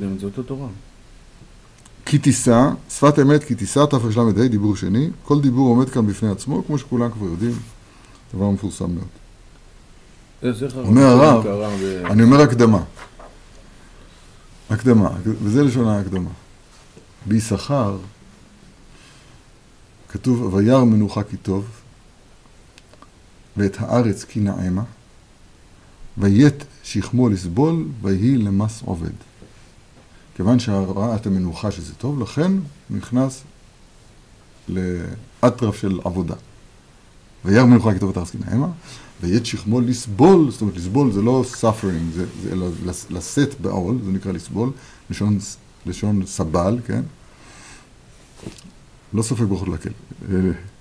זה אותו תורה. כי תישא, שפת אמת כי תישא תרל"ה, דיבור שני, כל דיבור עומד כאן בפני עצמו, כמו שכולם כבר יודעים, דבר מפורסם מאוד. אומר הרב, אני אומר הקדמה. הקדמה, וזה לשון ההקדמה. ביששכר כתוב, וירא מנוחה כי טוב, ואת הארץ כי נעמה, ויט שכמו לסבול, ויהי למס עובד. כיוון שראה את המנוחה שזה טוב, לכן נכנס לאטרף של עבודה. וירא מנוחה כי טוב את כי נעמה, ויט שכמו לסבול, זאת אומרת לסבול זה לא suffering, זה, זה אלא לשאת בעול, זה נקרא לסבול, לשון, לשון סבל, כן? לא סופק ברכות להקל,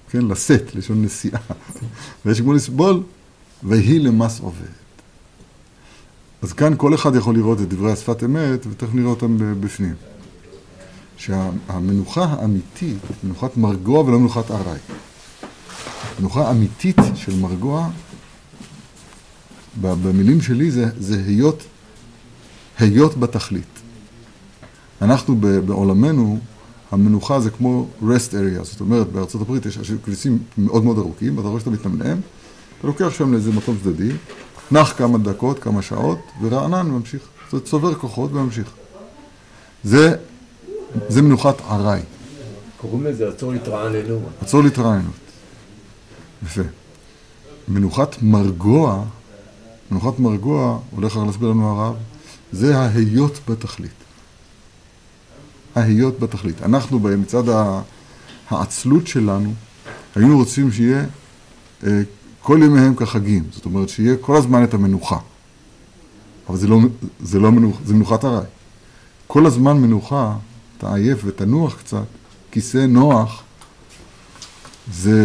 כן? לשאת, לשון נשיאה. ויש כמו לסבול, ויהי למס עובד. אז כאן כל אחד יכול לראות את דברי השפת אמת, ותכף נראה אותם בפנים. שהמנוחה האמיתית, מנוחת מרגוע ולא מנוחת ארעי. מנוחה אמיתית של מרגוע, במילים שלי זה, זה היות, היות בתכלית. אנחנו בעולמנו, המנוחה זה כמו rest area, זאת אומרת בארצות הברית יש כביסים מאוד מאוד ארוכים, ואתה רואה שאתה מתנמנם, אתה לוקח שם לאיזה מקום צדדי, נח כמה דקות, כמה שעות, ורענן ממשיך. זה צובר כוחות וממשיך. זה, זה מנוחת ארעי. קוראים לזה עצור להתרעננות. עצור להתרעננות. יפה. מנוחת מרגוע, מנוחת מרגוע, הולך להסביר לנו הרב, זה ההיות בתכלית. ההיות בתכלית. אנחנו מצד העצלות שלנו, היינו רוצים שיהיה אה, כל ימיהם כחגים, זאת אומרת שיהיה כל הזמן את המנוחה. אבל זה לא, זה לא מנוח, זה מנוחת ארעי. כל הזמן מנוחה, אתה עייף ותנוח קצת, כיסא נוח, זה,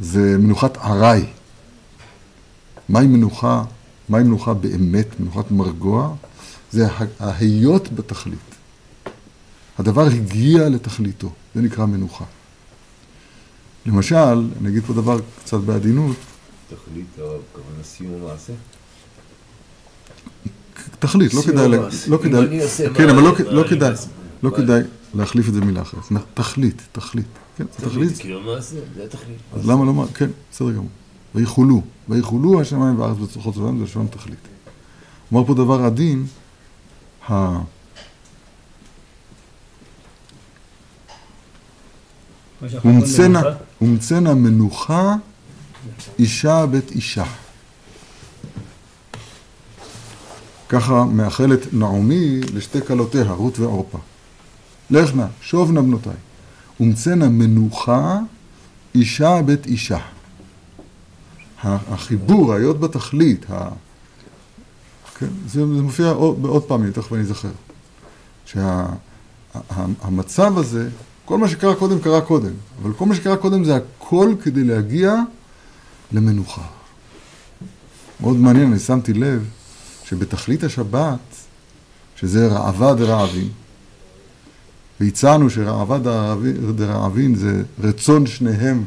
זה מנוחת ארעי. מהי מנוחה, מהי מנוחה באמת, מנוחת מרגוע? זה ההיות בתכלית. הדבר הגיע לתכליתו, זה נקרא מנוחה. למשל, אני אגיד פה דבר קצת בעדינות. תכלית, הכוונה סיום המעשה? תכלית, לא כדאי, לא כדאי, כן, אבל לא, לא כדאי, לא כדאי להחליף את זה מילה אחרת. תכלית, תכלית, כן, זה תכלית. קיום מעשה, זה התכלית. אז למה לא, כן, בסדר גמור. ויחולו, ויחולו השמיים והארץ בצוחות צבאם, זה לשון תכלית. אומר פה דבר עדין, הומצאנה מנוחה אישה בית אישה. ככה מאחלת נעמי לשתי כלותיה, רות ועורפה. לך נא, שוב נא בנותיי. הומצאנה מנוחה אישה בית אישה. החיבור, היות בתכלית, ה... כן, זה, זה מופיע עוד, עוד פעם, תכף אני אזכר. שהמצב שה, הזה כל מה שקרה קודם קרה קודם, אבל כל מה שקרה קודם זה הכל כדי להגיע למנוחה. מאוד מעניין, אני שמתי לב שבתכלית השבת, שזה ראווה דרעבין, והצענו שראווה דרעבין זה רצון שניהם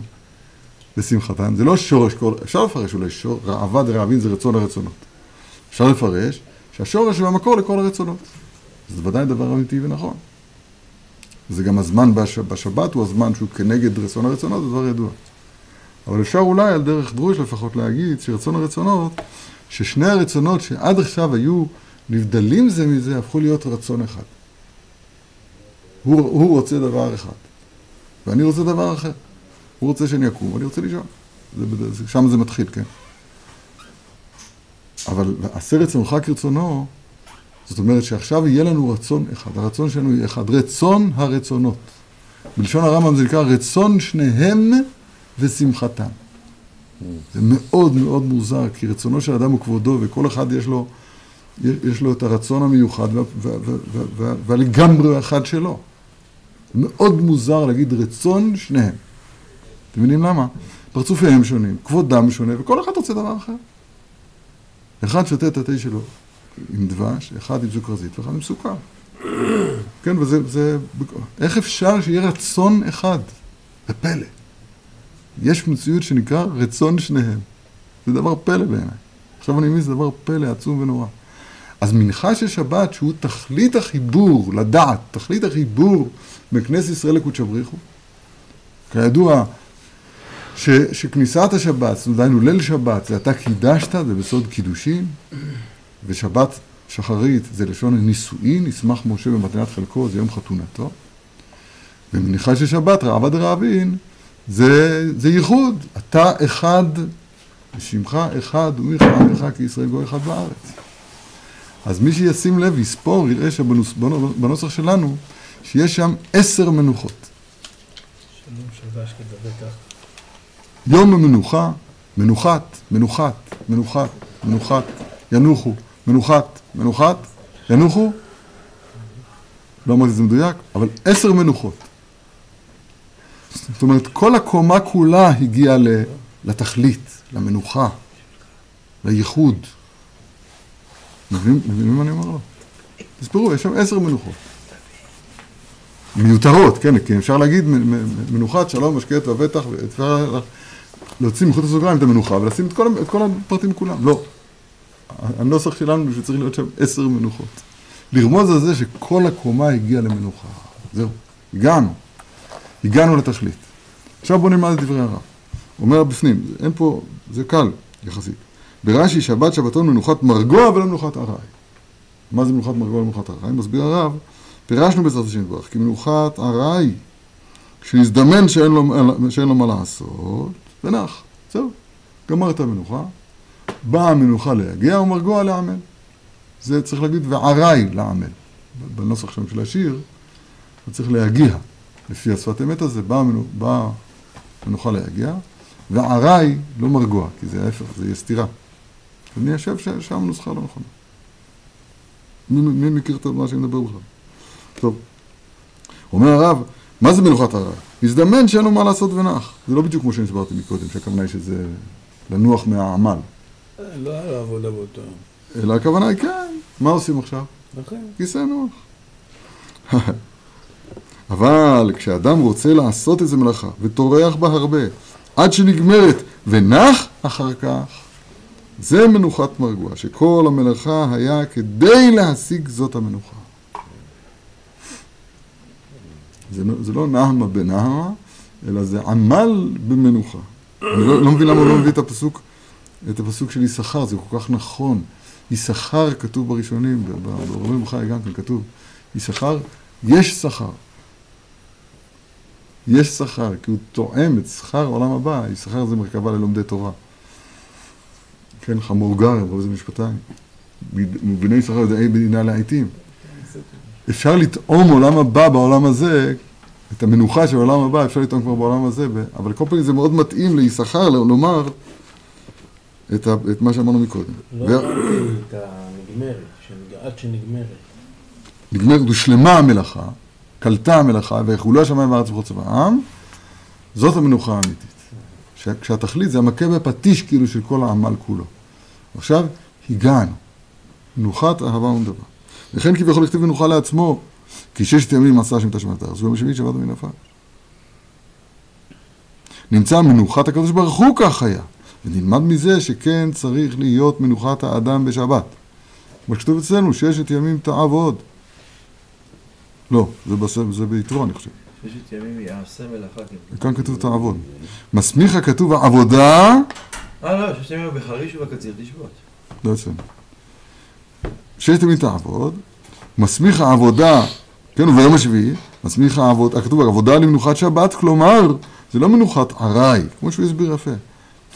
בשמחתם, זה לא שורש, אפשר לפרש אולי שור, ראווה דרעבין זה רצון הרצונות. אפשר לפרש שהשורש הוא המקור לכל הרצונות. זה ודאי דבר אמיתי ונכון. זה גם הזמן בש... בשבת הוא הזמן שהוא כנגד רצון הרצונות, זה דבר ידוע. אבל אפשר אולי על דרך דרוש לפחות להגיד שרצון הרצונות, ששני הרצונות שעד עכשיו היו נבדלים זה מזה, הפכו להיות רצון אחד. הוא, הוא רוצה דבר אחד, ואני רוצה דבר אחר. הוא רוצה שאני אקום, ואני רוצה לישון. שם זה מתחיל, כן? אבל עשה רצונך כרצונו, זאת אומרת שעכשיו יהיה לנו רצון אחד, הרצון שלנו יהיה אחד, רצון הרצונות. בלשון הרמב"ם זה נקרא רצון שניהם ושמחתם. זה מאוד מאוד מוזר, כי רצונו של אדם הוא כבודו, וכל אחד יש לו, יש לו את הרצון המיוחד והלגמרי האחד שלו. מאוד מוזר להגיד רצון שניהם. אתם מבינים למה? פרצופיהם שונים, כבודם שונה, וכל אחד רוצה דבר אחר. אחד שותה את התה שלו, עם דבש, אחד עם סוכרזית ואחד עם סוכר. כן, וזה, זה, איך אפשר שיהיה רצון אחד? זה פלא. יש מציאות שנקרא רצון שניהם. זה דבר פלא בעיניי. עכשיו אני מבין, זה דבר פלא עצום ונורא. אז מנחה של שבת, שהוא תכלית החיבור לדעת, תכלית החיבור בין כנסת ישראל לקודש בריחו, כידוע, ש, שכניסת השבת, דהיינו ליל שבת, זה אתה קידשת, זה בסוד קידושין, ושבת שחרית זה לשון נישואין, ישמח משה במתנת חלקו, זה יום חתונתו. ומניחה של שבת, רעבא דרעבין, זה, זה ייחוד. אתה אחד, ושמך אחד, ומך עמך כי ישראל גוי אחד בארץ. אז מי שישים לב, יספור, יראה שבנוסח שלנו, שיש שם עשר מנוחות. יום המנוחה, מנוחת, מנוחת, מנוחת, מנוחת, ינוחו, מנוחת, מנוחת, ינוחו, לא אמרתי את זה מדויק, אבל עשר מנוחות. זאת אומרת, כל הקומה כולה הגיעה לתכלית, למנוחה, לייחוד. מבינים מה אני אומר לו? תספרו, יש שם עשר מנוחות. מיותרות, כן, כי אפשר להגיד מנוחת שלום, משקעת ובטח, ואפשר להוציא מחוץ לסוגריים את המנוחה ולשים את כל, את כל הפרטים כולם. לא. הנוסח שלנו שצריך להיות שם עשר מנוחות. לרמוז על זה שכל הקומה הגיעה למנוחה. זהו, הגענו. הגענו לתכלית. עכשיו בואו נלמד את דברי הרב. אומר בפנים, אין פה, זה קל יחסית. ברש"י שבת שבתון מנוחת מרגוע ולא מנוחת ארעי. מה זה מנוחת מרגוע ומנוחת ארעי? מסביר הרב, פירשנו בעזרת השם יתברך, כי מנוחת ארעי, כשהזדמן שאין לו, שאין לו מה לעשות, ונח, זהו, גמר את המנוחה, באה המנוחה להגיע ומרגוע לעמל. זה צריך להגיד וערי לעמל. בנוסח שם של השיר, הוא צריך להגיע. לפי השפת אמת הזה, באה בא המנוחה להגיע, וערי לא מרגוע, כי זה ההפך, זה יהיה סתירה. אני חושב ששם נוסחה לא נכונה. מי, מי מכיר את מה שאני מדבר בכלל? טוב. אומר הרב, מה זה מנוחת הרע? הזדמן שאין לו מה לעשות ונח. זה לא בדיוק כמו שהסברתי מקודם, שהכוונה היא שזה לנוח מהעמל. לא היה עבודה באותו יום. אלא הכוונה היא, כן, מה עושים עכשיו? כיסא נוח. אבל כשאדם רוצה לעשות איזה מלאכה וטורח בה הרבה עד שנגמרת ונח אחר כך, זה מנוחת מרגוע, שכל המלאכה היה כדי להשיג זאת המנוחה. זה לא, זה לא נהמה בנהמה, אלא זה עמל במנוחה. אני לא, לא מבין למה הוא לא מביא את הפסוק, את הפסוק של יששכר, זה כל כך נכון. יששכר כתוב בראשונים, ברבים בחי גם כן כתוב, יששכר, יש שכר. יש שכר, כי הוא תואם את שכר העולם הבא, יששכר זה מרכבה ללומדי תורה. כן, חמור גרם, רבי זה משפטיים. מביני יששכר זה אי בדינה לעיתים. אפשר לטעום עולם הבא בעולם הזה, את המנוחה של העולם הבא אפשר לטעום כבר בעולם הזה, אבל כל פעם זה מאוד מתאים ליששכר לומר את, ה, את מה שאמרנו מקודם. לא ו... את הנגמרת, עד שנגמרת. נגמרת, הושלמה המלאכה, קלטה המלאכה, ויחולו השמיים בארץ וחוץ העם, זאת המנוחה האמיתית. כשהתכלית זה המכה בפטיש כאילו של כל העמל כולו. עכשיו הגענו, מנוחת אהבה ונדבה. וכן כביכול לכתוב מנוחה לעצמו, כי ששת ימים עשה השם את השמנת הארץ, וביום השביעי שבת מן. נמצא מנוחת הקדוש ברוך הוא כך היה, ונלמד מזה שכן צריך להיות מנוחת האדם בשבת. כמו שכתוב אצלנו, ששת ימים תעבוד. לא, זה, בסדר, זה ביתרו אני חושב. ששת ימים יעשה מלאכה. וכאן כתוב תעבוד. מסמיך הכתוב העבודה... אה לא, ששת ימים בחריש ובקציר תשבות. לא אצלנו. ששת ימים תעבוד, מסמיך העבודה, כן, וביום השביעי, מסמיך העבודה, כתוב עבודה למנוחת שבת, כלומר, זה לא מנוחת ארעי, כמו שהוא הסביר יפה.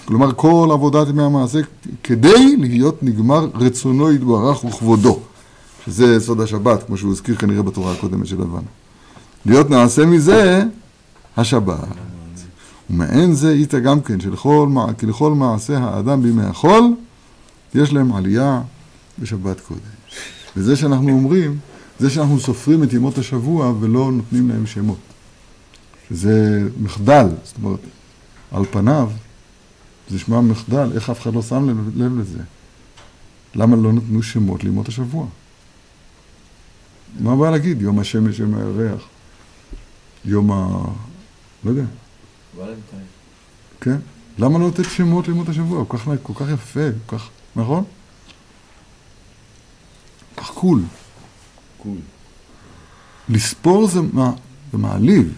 כלומר, כל עבודת ימי המעשה כדי להיות נגמר רצונו יתברך וכבודו. שזה סוד השבת, כמו שהוא הזכיר כנראה בתורה הקודמת של לבן. להיות נעשה מזה השבת. ומעין זה איתה גם כן, שלכל, כי לכל מעשה האדם בימי החול, יש להם עלייה בשבת קודש. וזה שאנחנו אומרים, זה שאנחנו סופרים את ימות השבוע ולא נותנים להם שמות. שזה מחדל, זאת אומרת, על פניו, זה נשמע מחדל, איך אף אחד לא שם לב, לב לזה? למה לא נתנו שמות לימות השבוע? מה הבעיה להגיד? יום השמש, יום הירח, יום ה... לא יודע. ולנטיין. כן. למה לא לתת שמות לימות השבוע? כל כך, כל כך יפה, כל כך... נכון? כך קול. קול. לספור זה, מה, זה מעליב.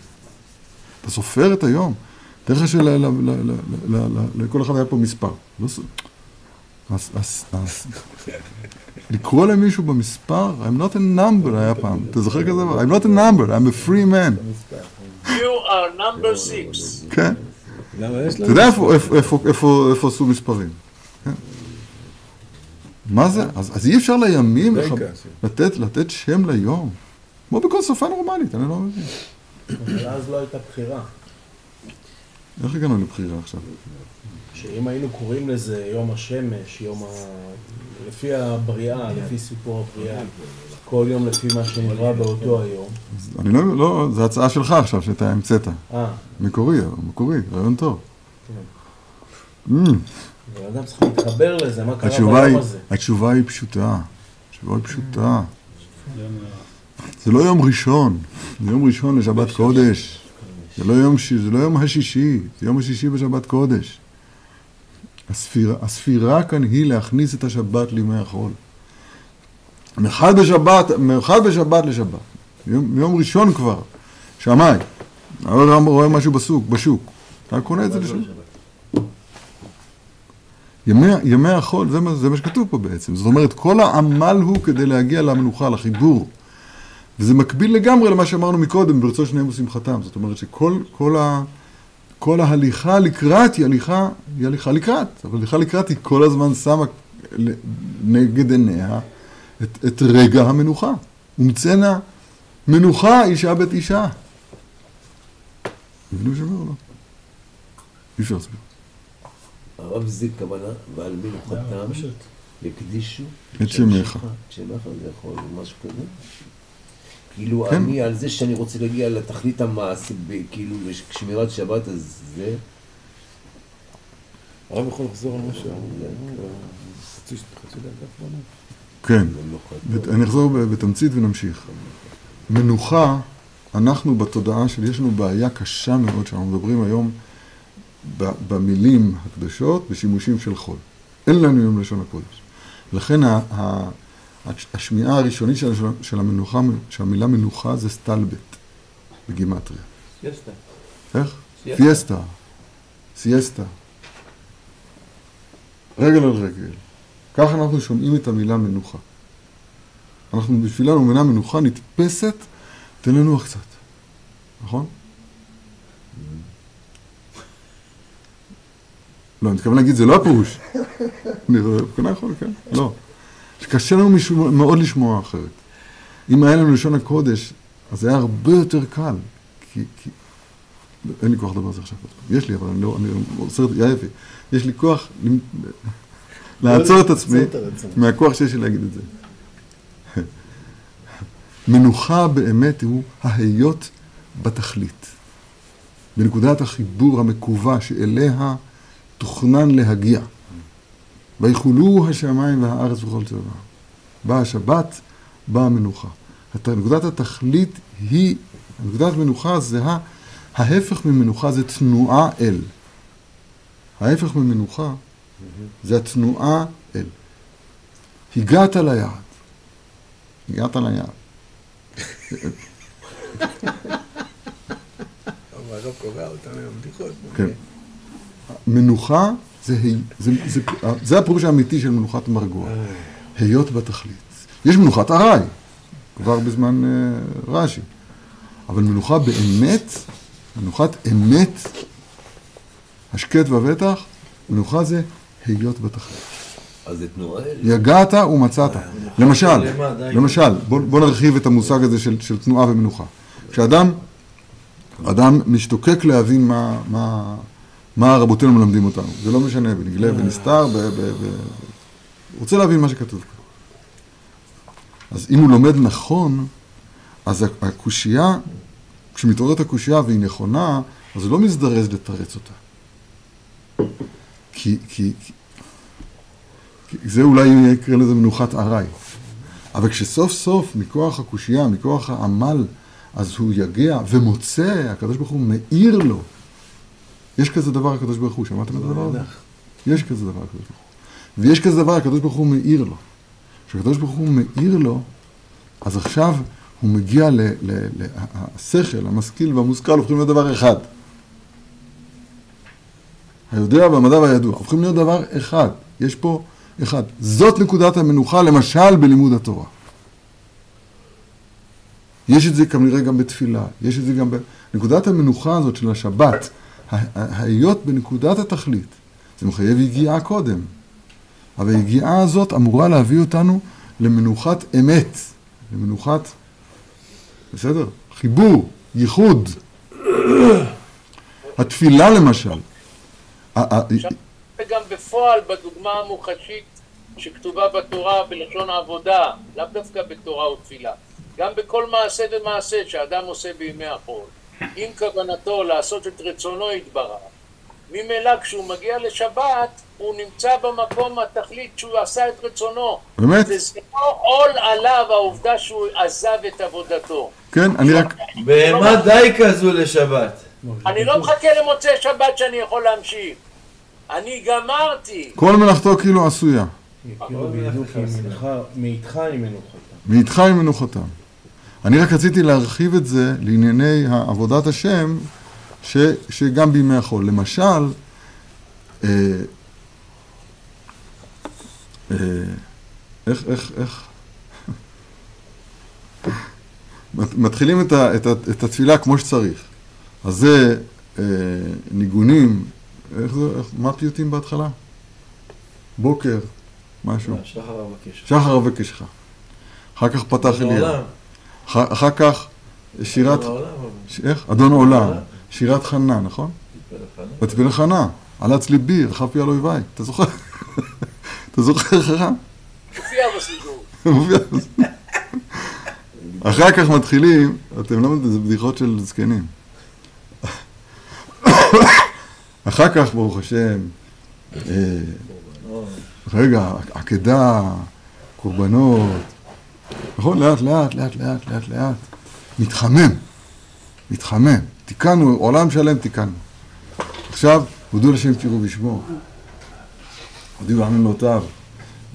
אתה סופר את היום. תאר לך שלכל אחד היה פה מספר. לא לקרוא למישהו במספר, I'm not a number היה פעם, אתה זוכר כזה דבר? I'm not a number, I'm a free man. You are number six. כן. למה יש אתה? יודע איפה- עשו מספרים? כן. מה זה? אז אי אפשר לימים לתת שם ליום. כמו בכל שפה נורמלית, אני לא מבין. אבל אז לא הייתה בחירה. איך הגענו לבחירה עכשיו? שאם היינו קוראים לזה יום השמש, יום ה... לפי הבריאה, לפי סיפור הבריאה, כל יום לפי מה שנברא באותו היום. אז אני לא, לא, זו הצעה שלך עכשיו שאתה המצאת. אה, מקורי, מקורי, רעיון טוב. כן. Mm, אדם צריך להתחבר לזה, מה קרה ביום הזה. התשובה היא פשוטה. התשובה היא פשוטה. זה לא יום ראשון, זה יום ראשון לשבת קודש. זה לא יום, ש- זה לא יום השישי, זה יום השישי בשבת קודש. הספירה, הספירה כאן היא להכניס את השבת לימי החול. מאחד בשבת, מאחד בשבת לשבת. יום, יום ראשון כבר, שמאי. רואה, רואה משהו בסוג, בשוק. אתה קונה את זה בשוק. ימי, ימי החול, זה מה, זה מה שכתוב פה בעצם. זאת אומרת, כל העמל הוא כדי להגיע למנוחה, לחיבור. וזה מקביל לגמרי למה שאמרנו מקודם, ברצון שניהם ושמחתם. זאת אומרת שכל כל ה, כל ההליכה לקראת היא הליכה, היא הליכה לקראת. אבל הליכה לקראת היא כל הזמן שמה נגד עיניה את, את רגע המנוחה. הומצאנה מנוחה אישה בית אישה. מבינים מה שאומר או לא? אי אפשר להסביר. הרב זה כוונה, ועל מנוחתם יקדישו את שמך. את שמך זה יכול משהו כזה? כאילו כן. אני על זה שאני רוצה להגיע לתכלית המעשי, ב- כאילו שמירת שבת אז זה, הרב יכול לחזור על מה שאמרנו? כן. בת- אני אחזור ב- בתמצית ונמשיך. מנוחה, אנחנו בתודעה של, יש לנו בעיה קשה מאוד, שאנחנו מדברים היום ב- במילים הקדושות, בשימושים של חול. אין לנו יום לשון הקודש. לכן השמיעה הראשונית של, של המנוחה, של המילה מנוחה זה סטלבט, בגימטריה. יסטה. איך? סיאסטה. סיאסטה. רגל על רגל. ככה אנחנו שומעים את המילה מנוחה. אנחנו, בשבילנו מילה מנוחה נתפסת, תן לנוח קצת. נכון? לא, אני מתכוון להגיד, זה לא הפירוש. אני נכון, כן? לא. שקשה לנו משום, מאוד לשמוע אחרת. אם היה לנו לשון הקודש, אז זה היה הרבה יותר קל. כי, כי אין לי כוח לדבר על זה עכשיו. יש לי, אבל אני לא, אני עושה את זה, יפי. יש לי כוח לעצור את עצמי. מהכוח שיש לי להגיד את זה. מנוחה באמת הוא ההיות בתכלית. בנקודת החיבור המקווה שאליה תוכנן להגיע. ויחולו השמיים והארץ וכל צבא. באה השבת, באה המנוחה. נקודת התכלית היא, נקודת מנוחה זה ה... ההפך ממנוחה זה תנועה אל. ההפך ממנוחה זה התנועה אל. הגעת ליעד. הגעת ליעד. אבל הרב קובע אותנו עם בדיחות. כן. מנוחה זה, הי- זה, זה, זה הפירוש האמיתי של מנוחת מרגוע. היות בתכלית. יש מנוחת ארעי, כבר בזמן אה, רש"י. אבל מנוחה באמת, מנוחת אמת, השקט והבטח, מנוחה זה היות בתכלית. אז זה תנועה, יגעת ומצאת. למשל, שלמה, די. למשל, בוא, בוא נרחיב את המושג הזה של, של תנועה ומנוחה. כשאדם, אדם משתוקק להבין מה, מה, מה רבותינו מלמדים אותנו. זה לא משנה, בנגלה, בנסתר, ב... ב, ב הוא רוצה להבין מה שכתוב כאן. אז אם הוא לומד נכון, אז הקושייה, כשמתעוררת הקושייה והיא נכונה, אז הוא לא מזדרז לתרץ אותה. כי, כי, כי, זה אולי יקרא לזה מנוחת ארעי. אבל כשסוף סוף, מכוח הקושייה, מכוח העמל, אז הוא יגיע ומוצא, הקדוש ברוך הוא מאיר לו. יש כזה דבר הקדוש ברוך הוא, שמעתם את הדבר הזה? יש כזה דבר הקדוש ברוך הוא. ויש כזה דבר הקדוש ברוך הוא מאיר לו. כשהקדוש ברוך הוא מאיר לו, אז עכשיו הוא מגיע ל... ל, ל השכל, המשכיל והמושכל הופכים להיות דבר אחד. היודע והמדע והידוע הופכים להיות דבר אחד. יש פה אחד. זאת נקודת המנוחה, למשל בלימוד התורה. יש את זה כנראה גם בתפילה, יש את זה גם בנקודת המנוחה הזאת של השבת, היות בנקודת התכלית, זה מחייב יגיעה קודם. אבל היגיעה הזאת אמורה להביא אותנו למנוחת אמת, למנוחת, בסדר? חיבור, ייחוד. התפילה למשל. וגם בפועל, בדוגמה המוחשית שכתובה בתורה בלשון העבודה, לאו דווקא בתורה ותפילה. גם בכל מעשה ומעשה שאדם עושה בימי החול, אם כוונתו לעשות את רצונו יתברך, ממילא כשהוא מגיע לשבת, הוא נמצא במקום התכלית שהוא עשה את רצונו. באמת? וזה לא עול עליו העובדה שהוא עזב את עבודתו. כן, אני רק... בהמה די כזו לשבת. אני לא מחכה למוצאי שבת שאני יכול להמשיך. אני גמרתי. כל מלאכתו כאילו עשויה. כאילו מאיתך היא מנוחתה. מאיתך היא מנוחתם. אני רק רציתי להרחיב את זה לענייני עבודת השם, ש, שגם בימי החול. למשל, אה, אה, איך, איך, איך, מתחילים את, ה, את, ה, את התפילה כמו שצריך. אז זה אה, ניגונים, איך זה, איך, מה פיוטים בהתחלה? בוקר, משהו. שחר אבקש. שחר אבקשך. אחר כך פתח אליהו. העולם. אחר כך שירת, העולם, איך? אדון עולם, שירת חנה, נכון? תתפלל לפניו. ותפיל חנה, עלץ ליבי, רחב פי על אויביי. אתה זוכר? אתה זוכר חכם? מופיע בסידור. מופיע. אחר כך מתחילים, אתם לא יודעים, זה בדיחות של זקנים. אחר כך, ברוך השם, אה, רגע, עקדה, קורבנות, נכון? לאט לאט, לאט לאט, לאט לאט. מתחמם, מתחמם. תיקנו, עולם שלם תיקנו. עכשיו, הודו לשם תראו ושמו. הודיעו לעמים לאותיו.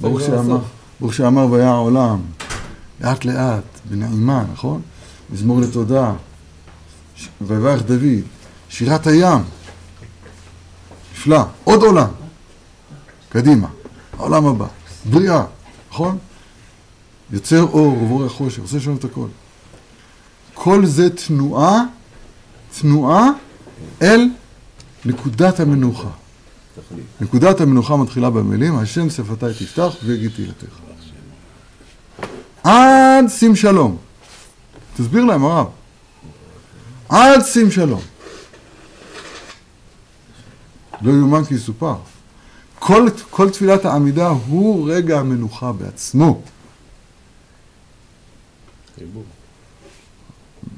ברוך שאמר. ברוך שאמר והיה העולם. לאט לאט, בנעימה, נכון? מזמור לתודה. ש- ויברך דוד. שירת הים. נפלא. עוד עולם. קדימה. העולם הבא. בריאה, נכון? יוצר אור ובורא חושך, עושה שם את הכל. כל זה תנועה, תנועה אל נקודת המנוחה. נקודת המנוחה מתחילה במילים, השם שפתיי תפתח ויגיד תהילתך. עד שים שלום. תסביר להם הרב. עד שים שלום. לא יאומן כי יסופר. כל, כל תפילת העמידה הוא רגע המנוחה בעצמו. חיבור.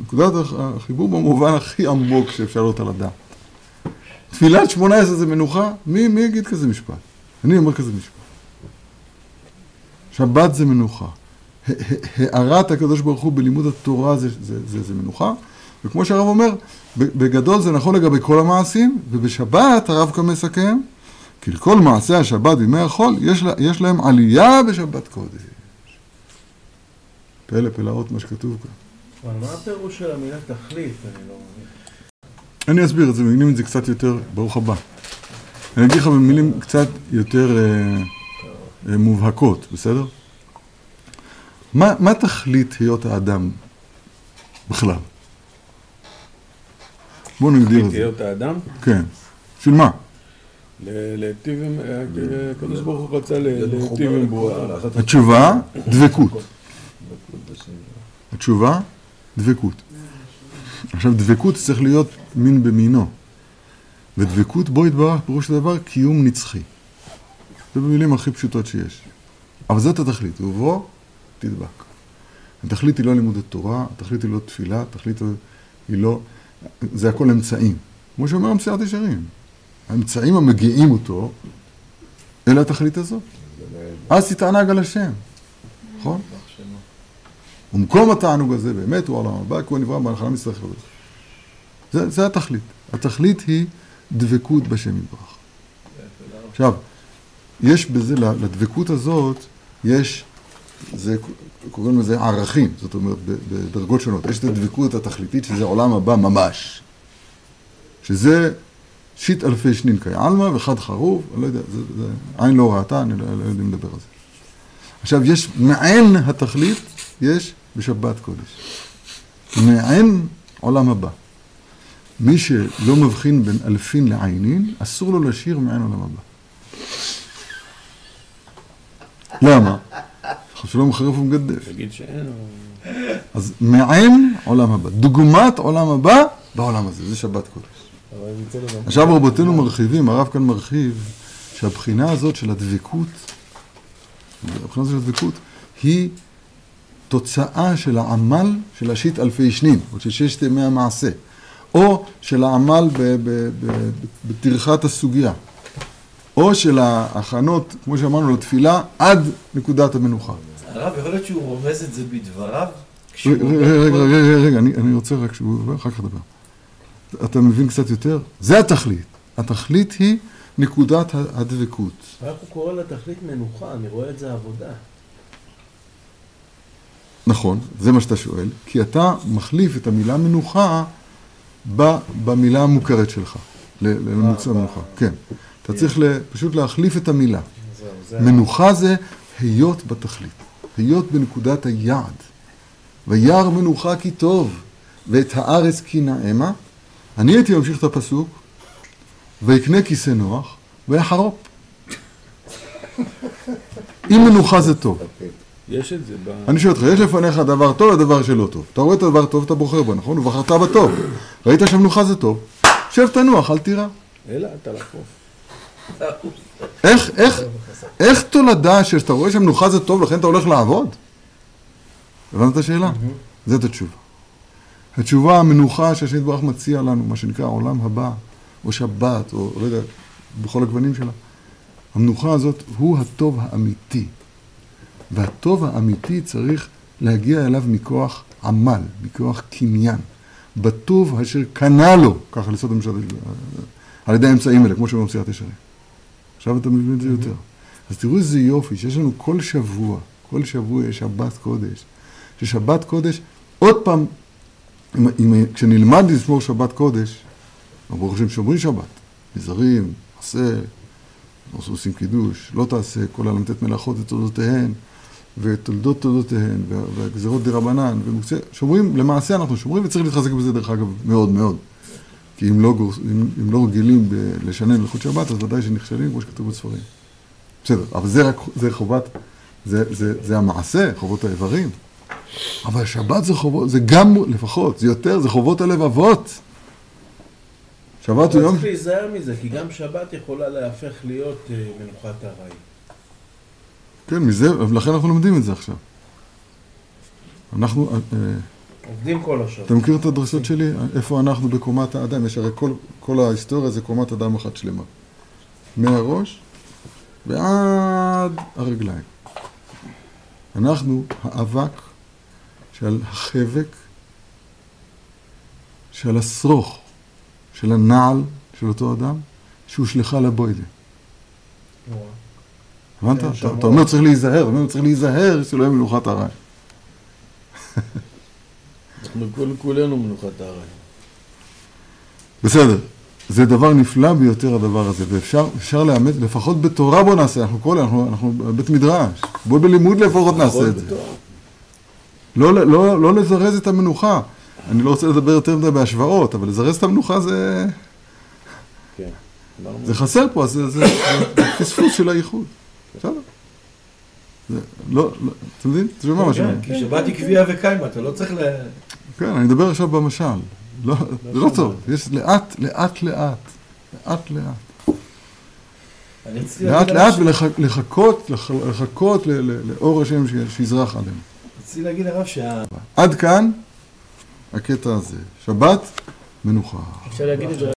נקודת הח- החיבור במובן הכי עמוק שאפשר להיות על הדעת. תפילת שמונה עשרה זה מנוחה? מי, מי יגיד כזה משפט? אני אומר כזה משפט. שבת זה מנוחה. הארת הקדוש ברוך הוא בלימוד התורה זה, זה, זה, זה מנוחה, וכמו שהרב אומר, בגדול זה נכון לגבי כל המעשים, ובשבת הרב כאן מסכם, כי לכל מעשי השבת בימי החול יש, לה, יש להם עלייה בשבת קודש. פלא פלאות מה שכתוב כאן. אבל מה הפירוש של המילה תכלית? אני לא מבין. אני אסביר את זה, במילים את זה קצת יותר, ברוך הבא. אני אגיד לך במילים קצת יותר אה, אה, מובהקות, בסדר? מה, מה תכלית היות האדם בכלל? בואו נגדיר את זה. להיות האדם, כן. בשביל מה? להיטיב עם, אה, הקדוש ברוך הוא רצה להיטיב עם. לעשות התשובה, דבקות. התשובה, דבקות. עכשיו, דבקות צריך להיות מין במינו. ודבקות בו יתברך, פירוש הדבר, קיום נצחי. זה במילים הכי פשוטות שיש. אבל זאת התכלית, ובו תדבק. התכלית היא לא לימוד התורה, התכלית היא לא תפילה, התכלית היא לא... זה הכל אמצעים. כמו שאומר המסיעת ישרים. האמצעים המגיעים אותו, אל התכלית הזאת. אז תתענג על השם, נכון? ומקום התענוג הזה באמת הוא העולם הבא, כי הוא נברא בהנחלה מצטרך לבד. זה, זה התכלית. התכלית היא דבקות בשם יתברך. עכשיו, יש בזה, לדבקות הזאת, יש זה, קוראים לזה ערכים, זאת אומרת, בדרגות שונות. יש את הדבקות התכליתית, שזה עולם הבא ממש. שזה שיט אלפי שנין עלמא וחד חרוב, אני לא יודע, זה, זה עין לא ראתה, אני לא, לא יודע לדבר על זה. עכשיו, יש מעין התכלית, יש בשבת קודש. מעין עולם הבא. מי שלא מבחין בין אלפין לעינין, אסור לו לשיר מעין עולם הבא. למה? שלום חרף ומגדף. תגיד שאין. אז מעין עולם הבא. דוגמת עולם הבא בעולם הזה, זה שבת קודש. עכשיו רבותינו מרחיבים, הרב כאן מרחיב, שהבחינה הזאת של הדבקות, הבחינה הזאת של הדבקות, היא תוצאה של העמל של השיט אלפי שנים, או של ששת ימי המעשה, או של העמל ב- ב- ב- בטרחת הסוגיה, או של ההכנות, כמו שאמרנו, לתפילה עד נקודת המנוחה. הרב, יכול להיות שהוא רומז את זה בדבריו? רגע, רגע, רגע, רגע, אני רוצה רק שהוא ידבר, אחר כך נדבר. אתה מבין קצת יותר? זה התכלית. התכלית היא נקודת הדבקות. איך הוא קורא לתכלית מנוחה? אני רואה את זה עבודה. נכון, זה מה שאתה שואל, כי אתה מחליף את המילה מנוחה ב- במילה המוכרת שלך, ל- לממוצע מנוחה. כן. אתה צריך ל- פשוט להחליף את המילה. מנוחה זה היות בתכלית, היות בנקודת היעד. וירא מנוחה כי טוב, ואת הארץ כי נעמה. אני הייתי ממשיך את הפסוק, ויקנה כיסא נוח, ויחרופ. אם מנוחה זה טוב. יש את זה ב... אני שואל אותך, יש לפניך דבר טוב ודבר שלא טוב. אתה רואה את הדבר טוב, אתה בוחר בו, נכון? ובחרת בטוב. ראית שמנוחה זה טוב, שב תנוח, אל תירא. אלא אתה לחוף. איך, איך, איך תולדה שאתה רואה שמנוחה זה טוב, לכן אתה הולך לעבוד? הבנת את השאלה? זאת התשובה. התשובה המנוחה שהשם יתברך מציע לנו, מה שנקרא עולם הבא, או שבת, או לא יודע, בכל הגוונים שלה. המנוחה הזאת הוא הטוב האמיתי. והטוב האמיתי צריך להגיע אליו מכוח עמל, מכוח קניין. בטוב אשר קנה לו, ככה לסוד המשל, על ידי האמצעים האלה, כמו שאומרים במסיעת ישרים. עכשיו אתה מבין את זה יותר. אז תראו איזה יופי, שיש לנו כל שבוע, כל שבוע יש שבת קודש. ששבת קודש, עוד פעם, אם, אם, כשנלמד לשמור שבת קודש, ברוך השם שומרים שבת, נזהרים, עשה, עושים קידוש, לא תעשה, כל הל"ט מלאכות ותולדותיהן, ותולדות תולדותיהן, וה- והגזרות דה רבנן, שומרים, למעשה אנחנו שומרים, וצריך להתחזק בזה דרך אגב מאוד מאוד. כי אם לא, אם, אם לא רגילים ב- לשנן הלכות שבת, אז ודאי שנכשלים, כמו שכתוב בספרים. בסדר, אבל זה רק, זה חובת, זה, זה, זה המעשה, חובות האיברים. אבל שבת זה חובות, זה גם, לפחות, זה יותר, זה חובות הלבבות. שבת הוא יום... צריך להיזהר מזה, כי גם שבת יכולה להפך להיות אה, מנוחת ארעי. כן, מזה, ולכן אנחנו לומדים את זה עכשיו. אנחנו, אה, עובדים כל השבת. אתה מכיר את הדרשות שלי? איפה אנחנו בקומת האדם? יש הרי כל, כל ההיסטוריה זה קומת אדם אחת שלמה. מהראש ועד הרגליים. אנחנו האבק שעל החבק, שעל השרוך, של הנעל של אותו אדם, שהושלכה לבוידה. הבנת? כן, אתה, אומר צריך להיזהר, אומר צריך להיזהר שלא יהיה מנוחת הרעי. אנחנו כולנו מנוחת הארץ. בסדר, זה דבר נפלא ביותר הדבר הזה, ואפשר אפשר לאמץ, לפחות בתורה בוא נעשה, אנחנו כל, אנחנו, אנחנו בית מדרש, בוא בלימוד לפחות נעשה את זה. לא, לא, לא לזרז את המנוחה, אני לא רוצה לדבר יותר מדי בהשוואות, אבל לזרז את המנוחה זה, כן. זה חסר פה, זה, פספוס של הייחוד. בסדר. לא, אתה מבין? אתה שומע מה שאני אומר? כי שבת היא קביעה וקיימה, אתה לא צריך ל... כן, אני מדבר עכשיו במשל. לא, זה לא טוב, יש לאט, לאט, לאט, לאט, לאט. לאט לאט ולחכות, לחכות לאור השם שיזרח עלינו. רציתי להגיד הרב שה... עד כאן הקטע הזה. שבת, מנוחה. אפשר להגיד את זה